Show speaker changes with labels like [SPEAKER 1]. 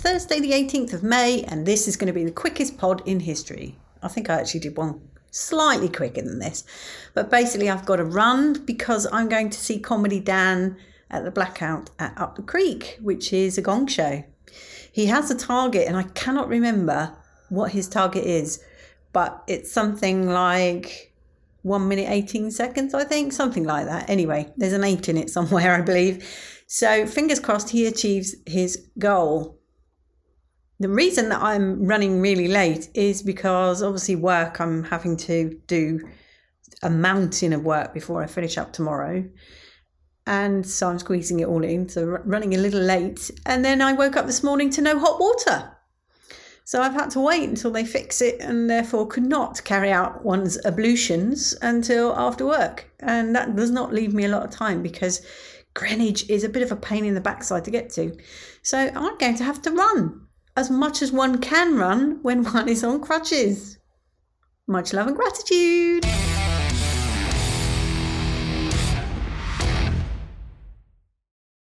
[SPEAKER 1] Thursday, the 18th of May, and this is going to be the quickest pod in history. I think I actually did one slightly quicker than this. But basically, I've got to run because I'm going to see Comedy Dan at the Blackout at Up the Creek, which is a gong show. He has a target, and I cannot remember what his target is, but it's something like one minute 18 seconds, I think, something like that. Anyway, there's an eight in it somewhere, I believe. So, fingers crossed he achieves his goal. The reason that I'm running really late is because obviously work, I'm having to do a mountain of work before I finish up tomorrow. And so I'm squeezing it all in, so running a little late. And then I woke up this morning to no hot water. So I've had to wait until they fix it and therefore could not carry out one's ablutions until after work. And that does not leave me a lot of time because Greenwich is a bit of a pain in the backside to get to. So I'm going to have to run as much as one can run when one is on crutches. Much love and gratitude.